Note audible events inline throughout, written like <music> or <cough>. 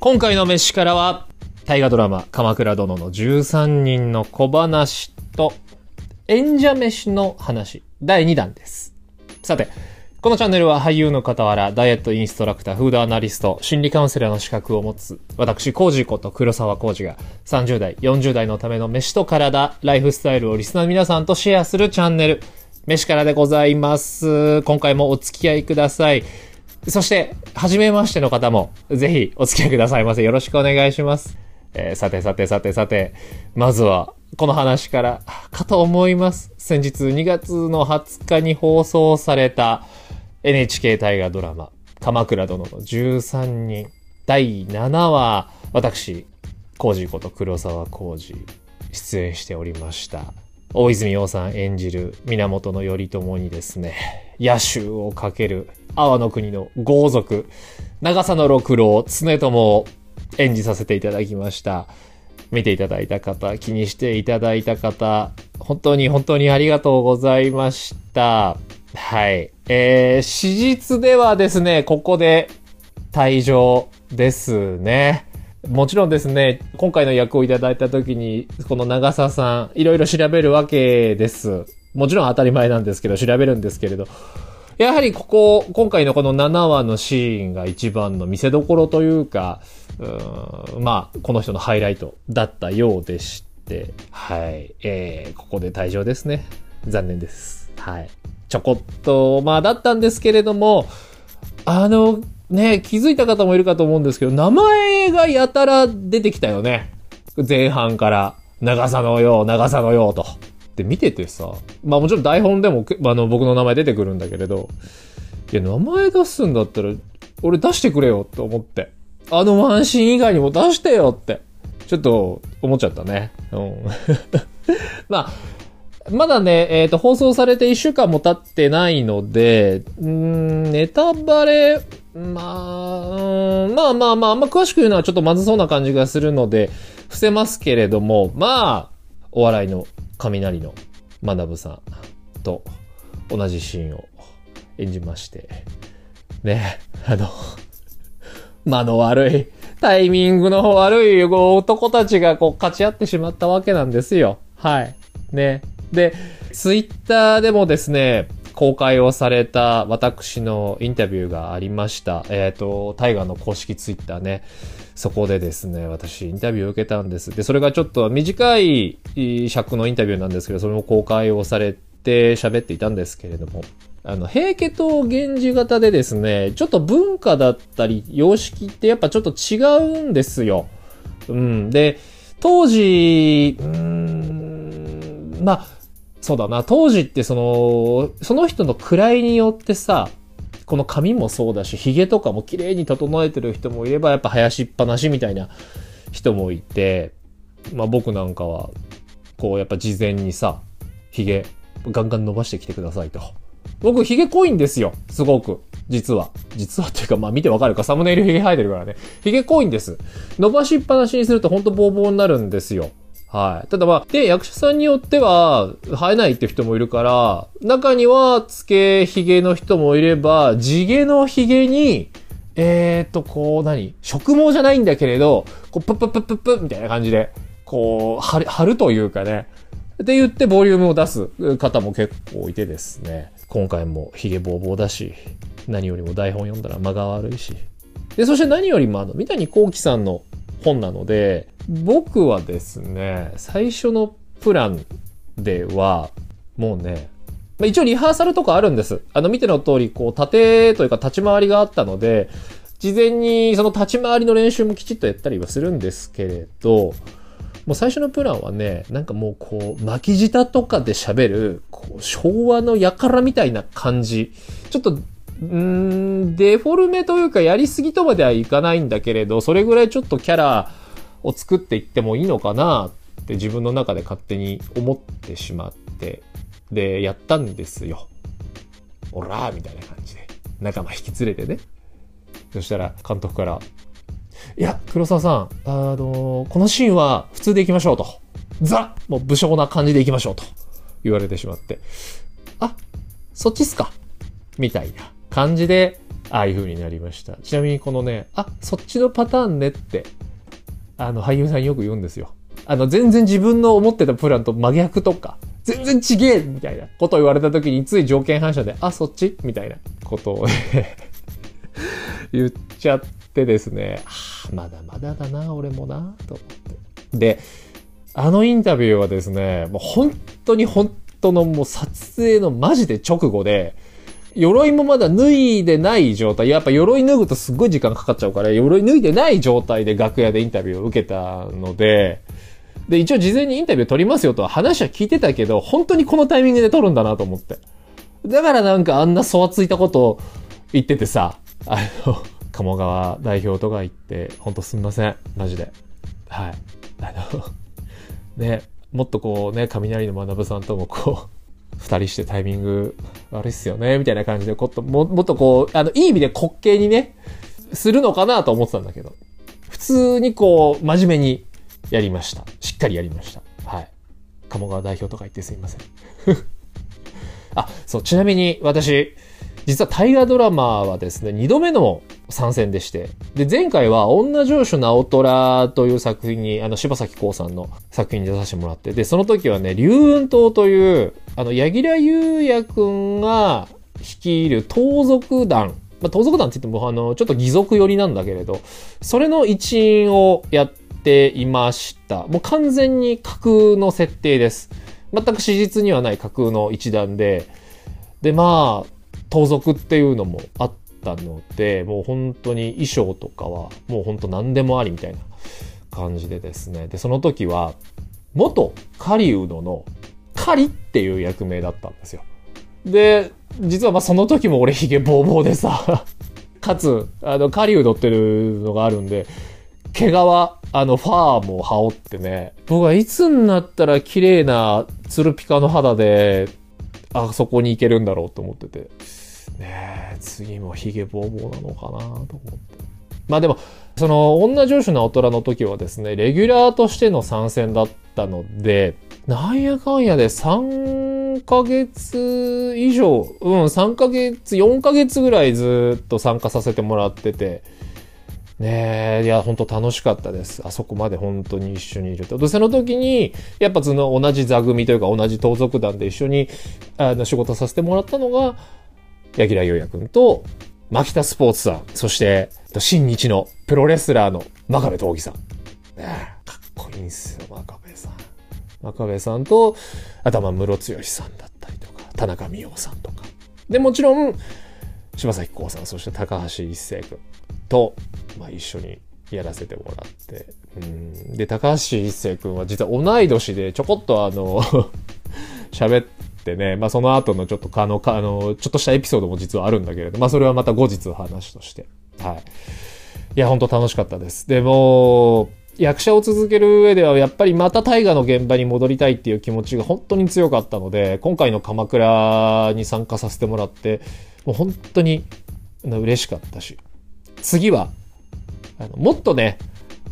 今回の飯からは、大河ドラマ、鎌倉殿の13人の小話と、演者飯の話、第2弾です。さて、このチャンネルは俳優の傍ら、ダイエットインストラクター、フードアナリスト、心理カウンセラーの資格を持つ、私、コージこと黒沢コージが、30代、40代のための飯と体、ライフスタイルをリスナーの皆さんとシェアするチャンネル、飯からでございます。今回もお付き合いください。そして、初めましての方も、ぜひお付き合いくださいませ。よろしくお願いします。えーさてさてさてさて、まずは、この話から、かと思います。先日2月の20日に放送された NHK 大河ドラマ、鎌倉殿の13人、第7話、私、コージこと黒沢コージー、出演しておりました。大泉洋さん演じる源頼朝にですね、野襲をかける阿波の国の豪族、長佐の六郎、常友を演じさせていただきました。見ていただいた方、気にしていただいた方、本当に本当にありがとうございました。はい。えー、史実ではですね、ここで退場ですね。もちろんですね、今回の役をいただいた時に、この長澤さん、いろいろ調べるわけです。もちろん当たり前なんですけど、調べるんですけれど、やはりここ、今回のこの7話のシーンが一番の見せどころというか、うんまあ、この人のハイライトだったようでして、はい。えー、ここで退場ですね。残念です。はい。ちょこっと、まあ、だったんですけれども、あの、ね、気づいた方もいるかと思うんですけど、名前がやたら出てきたよね。前半から、長さのよう、長さのようと。で、見ててさ、まあもちろん台本でも、あの、僕の名前出てくるんだけれど、いや、名前出すんだったら、俺出してくれよって思って。あのワンシーン以外にも出してよって。ちょっと、思っちゃったね。うん。<laughs> まあ、まだね、えっ、と、放送されて1週間も経ってないので、うん、ネタバレ、まあ、うんまあまあまあ、あんま詳しく言うのはちょっとまずそうな感じがするので、伏せますけれども、まあ、お笑いの雷の学さんと同じシーンを演じまして、ね、あの、間の悪い、タイミングの悪い男たちがこう勝ち合ってしまったわけなんですよ。はい。ね。で、ツイッターでもですね、公開をされた私のインタビューがありました。えっ、と、タイガーの公式ツイッターね。そこでですね、私インタビューを受けたんです。で、それがちょっと短いい尺のインタビューなんですけど、それも公開をされて喋っていたんですけれども、あの、平家と源氏型でですね、ちょっと文化だったり、様式ってやっぱちょっと違うんですよ。うん。で、当時、うーん、まあ、そうだな、当時ってその、その人の位によってさ、この髪もそうだし、髭とかも綺麗に整えてる人もいれば、やっぱ生やしっぱなしみたいな人もいて、まあ僕なんかは、こうやっぱ事前にさ、髭ガンガン伸ばしてきてくださいと。僕髭濃いんですよ、すごく。実は。実はっていうか、まあ見てわかるか、サムネイル髭生えてるからね。髭濃いんです。伸ばしっぱなしにするとほんとボーボーになるんですよ。はい。ただまあ、で、役者さんによっては、生えないって人もいるから、中には、つけ髭の人もいれば、地毛の髭に、えーと、こう、何？植毛じゃないんだけれど、こう、プップップップップみたいな感じで、こう、貼る、貼るというかね。って言ってボリュームを出す方も結構いてですね。今回もヒゲボーボーだし、何よりも台本読んだら間が悪いし。で、そして何よりもあの、三谷幸喜さんの本なので、僕はですね、最初のプランでは、もうね、まあ、一応リハーサルとかあるんです。あの、見ての通り、こう、縦というか立ち回りがあったので、事前にその立ち回りの練習もきちっとやったりはするんですけれど、もう最初のプランはね、なんかもうこう、巻き舌とかで喋る、こう、昭和の輩みたいな感じ。ちょっと、うーん、デフォルメというかやりすぎとまではいかないんだけれど、それぐらいちょっとキャラを作っていってもいいのかなって自分の中で勝手に思ってしまって、で、やったんですよ。おらーみたいな感じで。仲間引き連れてね。そしたら監督から、いや、黒沢さん、あのこのシーンは普通でいきましょうと。ザもう武将な感じでいきましょうと言われてしまって。あ、そっちっすかみたいな感じでああいう風になりました。ちなみにこのね、あ、そっちのパターンねって、あの、俳優さんよく言うんですよ。あの、全然自分の思ってたプランと真逆とか、全然ちげえみたいなことを言われた時につい条件反射で、あ、そっちみたいなことを <laughs> 言っちゃってですね、あまだまだだな、俺もな、と思って。で、あのインタビューはですね、もう本当に本当のもう撮影のマジで直後で、鎧もまだ脱いでない状態。やっぱ鎧脱ぐとすっごい時間かかっちゃうから、鎧脱いでない状態で楽屋でインタビューを受けたので、で、一応事前にインタビュー取りますよとは話は聞いてたけど、本当にこのタイミングで取るんだなと思って。だからなんかあんなそわついたことを言っててさ、あの、<laughs> 鴨川代表とか言って、本当すみません。マジで。はい。あの、ね、もっとこうね、雷の学さんともこう、二人してタイミング悪いっすよね、みたいな感じで、こっとももっとこう、あの、いい意味で滑稽にね、するのかなと思ってたんだけど、普通にこう、真面目にやりました。しっかりやりました。はい。鴨川代表とか言ってすいません。<laughs> あ、そう、ちなみに私、実は大河ドラマはですね、二度目の参戦でして、で、前回は女城主直虎という作品に、あの、柴咲コウさんの作品に出させてもらって、で、その時はね、龍雲島という、あの、柳楽優弥くんが率いる盗賊団、まあ、盗賊団って言っても、あの、ちょっと義賊寄りなんだけれど、それの一員をやっていました。もう完全に架空の設定です。全く史実にはない架空の一団で、で、まあ、盗賊っていうのもあったので、もう本当に衣装とかは、もう本当何でもありみたいな感じでですね。で、その時は、元狩人の狩っていう役名だったんですよ。で、実はまあその時も俺ヒゲボーボーでさ、<laughs> かつ、あの、狩人っていうのがあるんで、毛皮、あの、ファーも羽織ってね、僕はいつになったら綺麗なツルピカの肌で、あそこに行けるんだろうと思ってて。ねえ、次もヒゲボーボーなのかなと思って。まあでも、その、女上司の大人の時はですね、レギュラーとしての参戦だったので、なんやかんやで3ヶ月以上、うん、3ヶ月、4ヶ月ぐらいずっと参加させてもらってて、ねえ、いや、本当楽しかったです。あそこまで本当に一緒にいると。で、その時に、やっぱその同じ座組というか同じ盗賊団で一緒に、あの、仕事させてもらったのが、柳楽優弥くんと、牧田スポーツさん、そして、新日のプロレスラーの真壁闘技さん。ねえかっこいいんすよ、真壁さん。真壁さんと、あとはまあ、室剛さんだったりとか、田中美桜さんとか。で、もちろん、柴咲コウさん、そして高橋一生くんと、まあ、一緒にやらせてもらって。うんで、高橋一生くんは実は同い年でちょこっとあの、<laughs> 喋ってね、まあ、その後のちょっとあの、あの、ちょっとしたエピソードも実はあるんだけれど、まあ、それはまた後日話として。はい。いや、本当楽しかったです。でも、役者を続ける上ではやっぱりまた大河の現場に戻りたいっていう気持ちが本当に強かったので、今回の鎌倉に参加させてもらって、もう本当に嬉しかったし、次は、あのもっとね、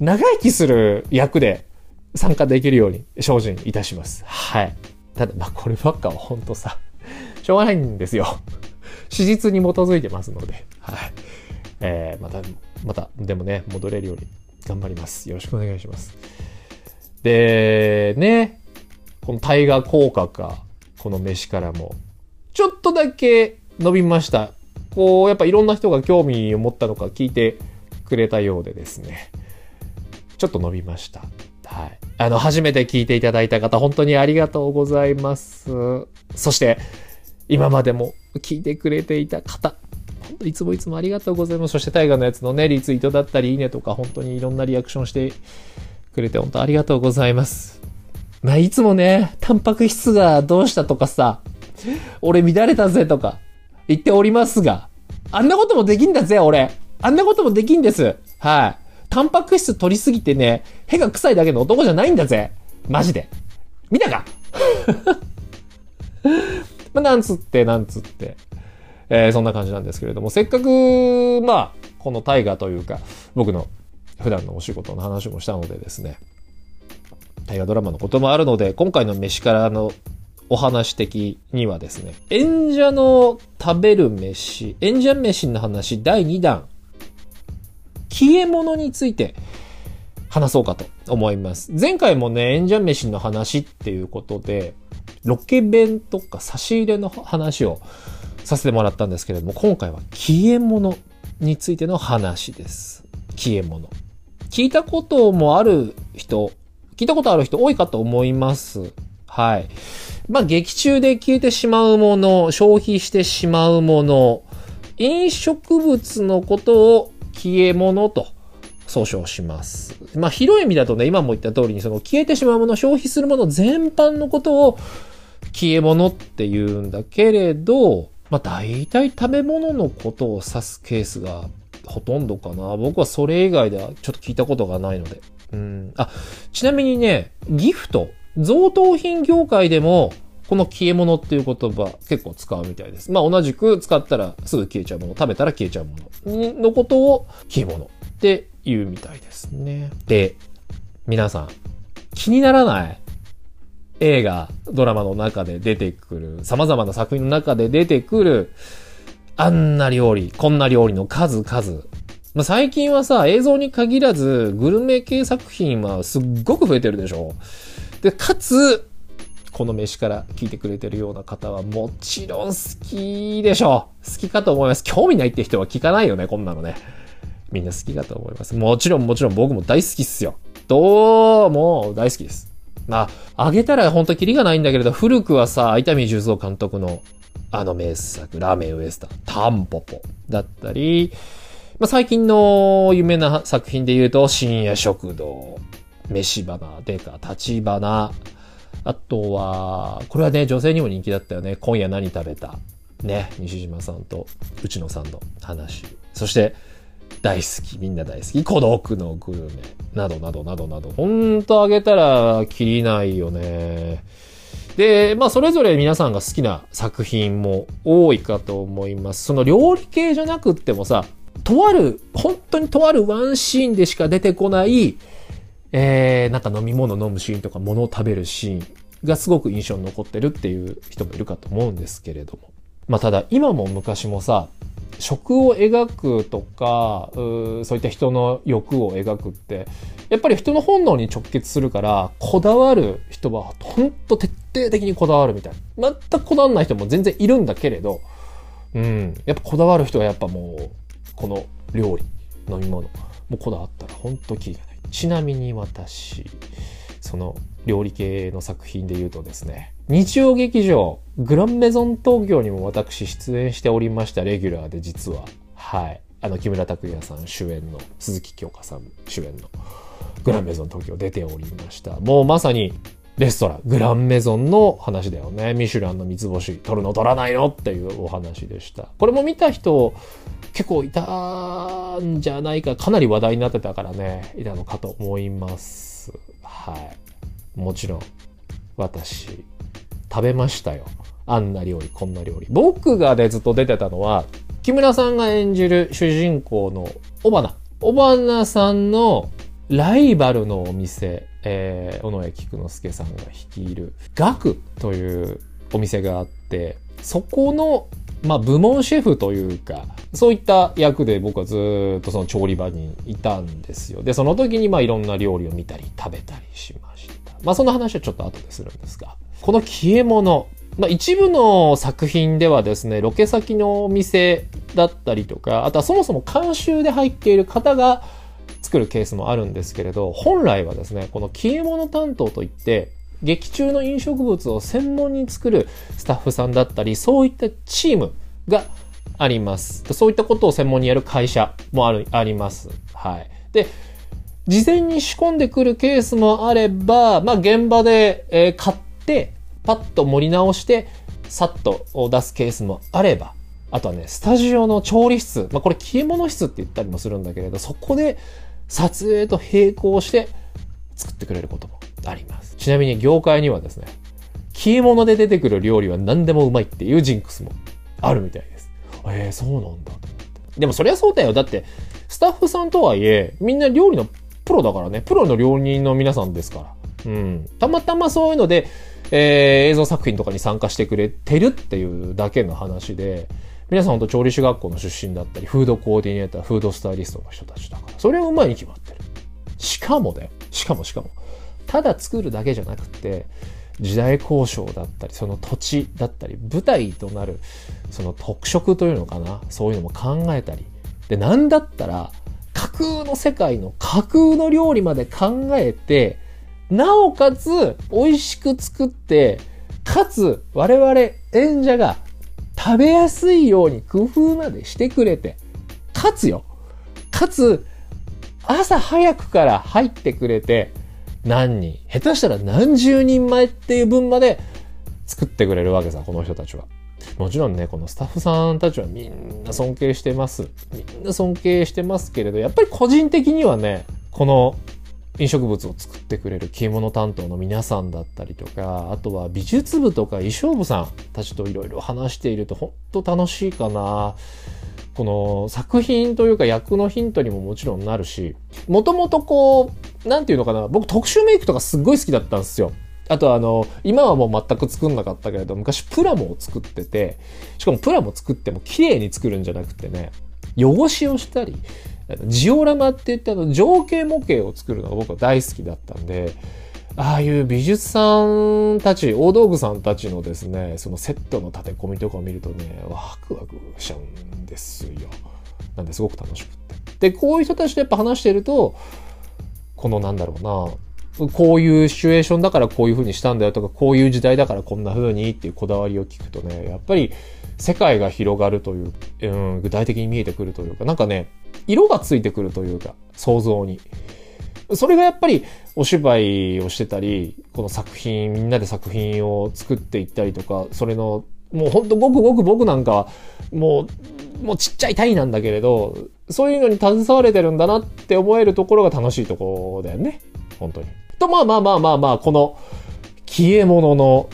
長生きする役で参加できるように精進いたします。はい。ただ、まあこればっかは本当さ、しょうがないんですよ。史実に基づいてますので、はい。えー、また、また、でもね、戻れるように頑張ります。よろしくお願いします。で、ね、この大河効果か、この飯からも、ちょっとだけ伸びました。こう、やっぱいろんな人が興味を持ったのか聞いてくれたようでですね、ちょっと伸びました。はい。あの、初めて聞いていただいた方、本当にありがとうございます。そして、今までも聞いてくれていた方、本当いつもいつもありがとうございます。そして、大河のやつのね、リツイートだったり、いいねとか、本当にいろんなリアクションしてくれて、本当ありがとうございます。まあ、いつもね、タンパク質がどうしたとかさ、俺乱れたぜとか言っておりますが、あんなこともできんだぜ、俺。あんなこともできんです。はい。タンパク質取りすぎてね、屁が臭いだけの男じゃないんだぜ。マジで。見たか？<laughs> まあ、なんつって、なんつって。えーそんな感じなんですけれども、せっかく、まあ、この大河というか、僕の普段のお仕事の話もしたのでですね、大河ドラマのこともあるので、今回の飯からのお話的にはですね、演者の食べる飯、演者飯の話第2弾、消え物について話そうかと思います。前回もね、演者飯の話っていうことで、ロケ弁とか差し入れの話をさせてもらったんですけれども、今回は消え物についての話です。消え物。聞いたこともある人、聞いたことある人多いかと思います。はい。まあ、劇中で消えてしまうもの、消費してしまうもの、飲食物のことを消え物と総称します。まあ、広い意味だとね、今も言った通りに、その消えてしまうもの、消費するもの全般のことを消え物って言うんだけれど、まあ、大体食べ物のことを指すケースがほとんどかな。僕はそれ以外ではちょっと聞いたことがないので。うん。あ、ちなみにね、ギフト、贈答品業界でも、この消え物っていう言葉結構使うみたいです。まあ同じく使ったらすぐ消えちゃうもの、食べたら消えちゃうもののことを消え物って言うみたいですね。で、皆さん、気にならない映画、ドラマの中で出てくる、様々な作品の中で出てくる、あんな料理、こんな料理の数々。ま、最近はさ、映像に限らず、グルメ系作品はすっごく増えてるでしょ。で、かつ、この飯から聞いてくれてるような方はもちろん好きでしょう。好きかと思います。興味ないって人は聞かないよね、こんなのね。みんな好きかと思います。もちろんもちろん僕も大好きっすよ。どうも大好きです。まあ、あげたらほんとキリがないんだけれど、古くはさ、伊丹十三監督のあの名作、ラーメンウエスタン、タンポポだったり、まあ、最近の有名な作品で言うと、深夜食堂、飯花、デカ、立花、あとは、これはね、女性にも人気だったよね。今夜何食べた？ね、西島さんと内野さんの話。そして、大好き、みんな大好き、孤独のグルメ、などなどなどなど、ほんとあげたらきりないよね。で、まあ、それぞれ皆さんが好きな作品も多いかと思います。その料理系じゃなくってもさ、とある、本当にとあるワンシーンでしか出てこない、えー、なんか飲み物飲むシーンとか物を食べるシーンがすごく印象に残ってるっていう人もいるかと思うんですけれども。まあ、ただ今も昔もさ、食を描くとかう、そういった人の欲を描くって、やっぱり人の本能に直結するから、こだわる人はほんと徹底的にこだわるみたいな。全くこだわらない人も全然いるんだけれど、うん。やっぱこだわる人はやっぱもう、この料理、飲み物、もうこだわったらほんとキリがない。ちなみに私、その料理系の作品で言うとですね、日曜劇場、グランメゾン東京にも私出演しておりましたレギュラーで実は、はい。あの、木村拓哉さん主演の、鈴木京香さん主演の、グランメゾン東京出ておりました。もうまさに、レストラン、グランメゾンの話だよね。ミシュランの三つ星、取るの取らないのっていうお話でした。これも見た人、結構いたんじゃないか、かなり話題になってたからね、いたのかと思います。はい。もちろん、私、食べましたよ。あんな料理、こんな料理。僕がね、ずっと出てたのは、木村さんが演じる主人公の尾花。尾花さんのライバルのお店、えー、尾上菊之助さんが率いる、ガクというお店があって、そこの、まあ、部門シェフというか、そういった役で僕はずっとその調理場にいたんですよ。で、その時にまあいろんな料理を見たり食べたりしました。まあその話はちょっと後でするんですが。この消え物、まあ、一部の作品ではですね、ロケ先のお店だったりとか、あとはそもそも監修で入っている方が作るケースもあるんですけれど、本来はですね、この消え物担当といって、劇中の飲食物を専門に作るスタッフさんだったり、そういったチームがあります。そういったことを専門にやる会社もある、あります。はい。で、事前に仕込んでくるケースもあれば、まあ現場で、えー、買って、パッと盛り直して、さっと出すケースもあれば、あとはね、スタジオの調理室、まあこれ消え物室って言ったりもするんだけれど、そこで撮影と並行して作ってくれることもあります。ちなみに業界にはですね、消え物で出てくる料理は何でもうまいっていうジンクスもあるみたいです。えー、そうなんだと思って。でもそりゃそうだよ。だって、スタッフさんとはいえ、みんな料理のプロだからね。プロの料理人の皆さんですから。うん。たまたまそういうので、えー映像作品とかに参加してくれてるっていうだけの話で、皆さん本当調理師学校の出身だったり、フードコーディネーター、フードスタイリストの人たちだから、それはうまいに決まってる。しかもね、しかもしかも、ただ作るだけじゃなくて、時代交渉だったり、その土地だったり、舞台となる、その特色というのかな、そういうのも考えたり。で、なんだったら、架空の世界の架空の料理まで考えて、なおかつ美味しく作って、かつ我々演者が食べやすいように工夫までしてくれて、かつよ、かつ朝早くから入ってくれて、何人、下手したら何十人前っていう分まで作ってくれるわけさ、この人たちは。もちろんね、このスタッフさんたちはみんな尊敬してます。みんな尊敬してますけれど、やっぱり個人的にはね、この飲食物を作ってくれる着物担当の皆さんだったりとか、あとは美術部とか衣装部さんたちといろいろ話していると本当楽しいかな。この作品というか役のヒントにももちろんなるし、もともとこう、なんていうのかな、僕特殊メイクとかすっごい好きだったんですよ。あとあの、今はもう全く作んなかったけれど、昔プラモを作ってて、しかもプラモ作っても綺麗に作るんじゃなくてね、汚しをしたり、ジオラマって言ってあの情景模型を作るのが僕は大好きだったんで、ああいう美術さんたち、大道具さんたちのですね、そのセットの立て込みとかを見るとね、ワクワクしちゃうんですよ。なんですごく楽しくって。で、こういう人たちとやっぱ話してると、このなんだろうな、こういうシチュエーションだからこういう風にしたんだよとか、こういう時代だからこんな風にっていうこだわりを聞くとね、やっぱり世界が広がるという、うん、具体的に見えてくるというか、なんかね、色がついてくるというか、想像に。それがやっぱりお芝居をしてたり、この作品、みんなで作品を作っていったりとか、それの、もうほんとごくごく僕なんかは、もう、もうちっちゃい単位なんだけれど、そういうのに携われてるんだなって思えるところが楽しいところだよね。本当に。と、まあまあまあまあまあ、この、消え物の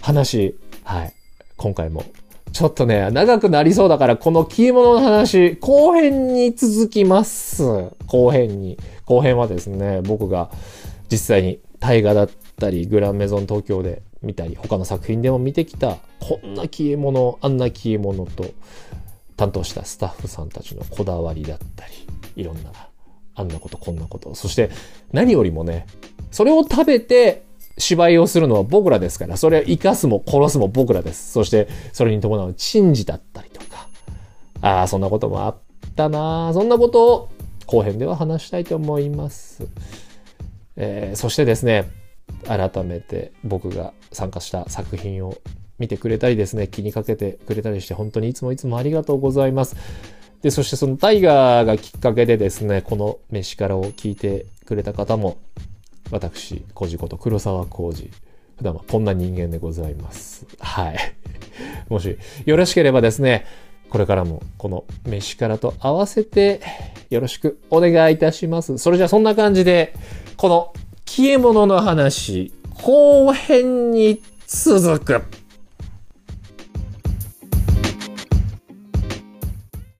話、はい。今回もちょっとね、長くなりそうだから、この消え物の話、後編に続きます。後編に。後編はですね、僕が実際に大河だったり、グランメゾン東京で見たり、他の作品でも見てきた、こんな消え物、あんな消え物と、担当したスタッフさんたちのこだわりだったり、いろんな、あんなこと、こんなこと。そして、何よりもね、それを食べて、芝居をするのは僕らですから、それを生かすも殺すも僕らです。そして、それに伴う珍事だったりとか、ああ、そんなこともあったなそんなことを後編では話したいと思います。えーそしてですね、改めて僕が参加した作品を見てくれたりですね、気にかけてくれたりして、本当にいつもいつもありがとうございます。で、そしてそのタイガーがきっかけでですね、この飯からを聞いてくれた方も、私、コジこと黒沢浩二。普段はこんな人間でございます。はい。<laughs> もしよろしければですね、これからもこの飯からと合わせてよろしくお願いいたします。それじゃあそんな感じで、この消え物の話、後編に続く。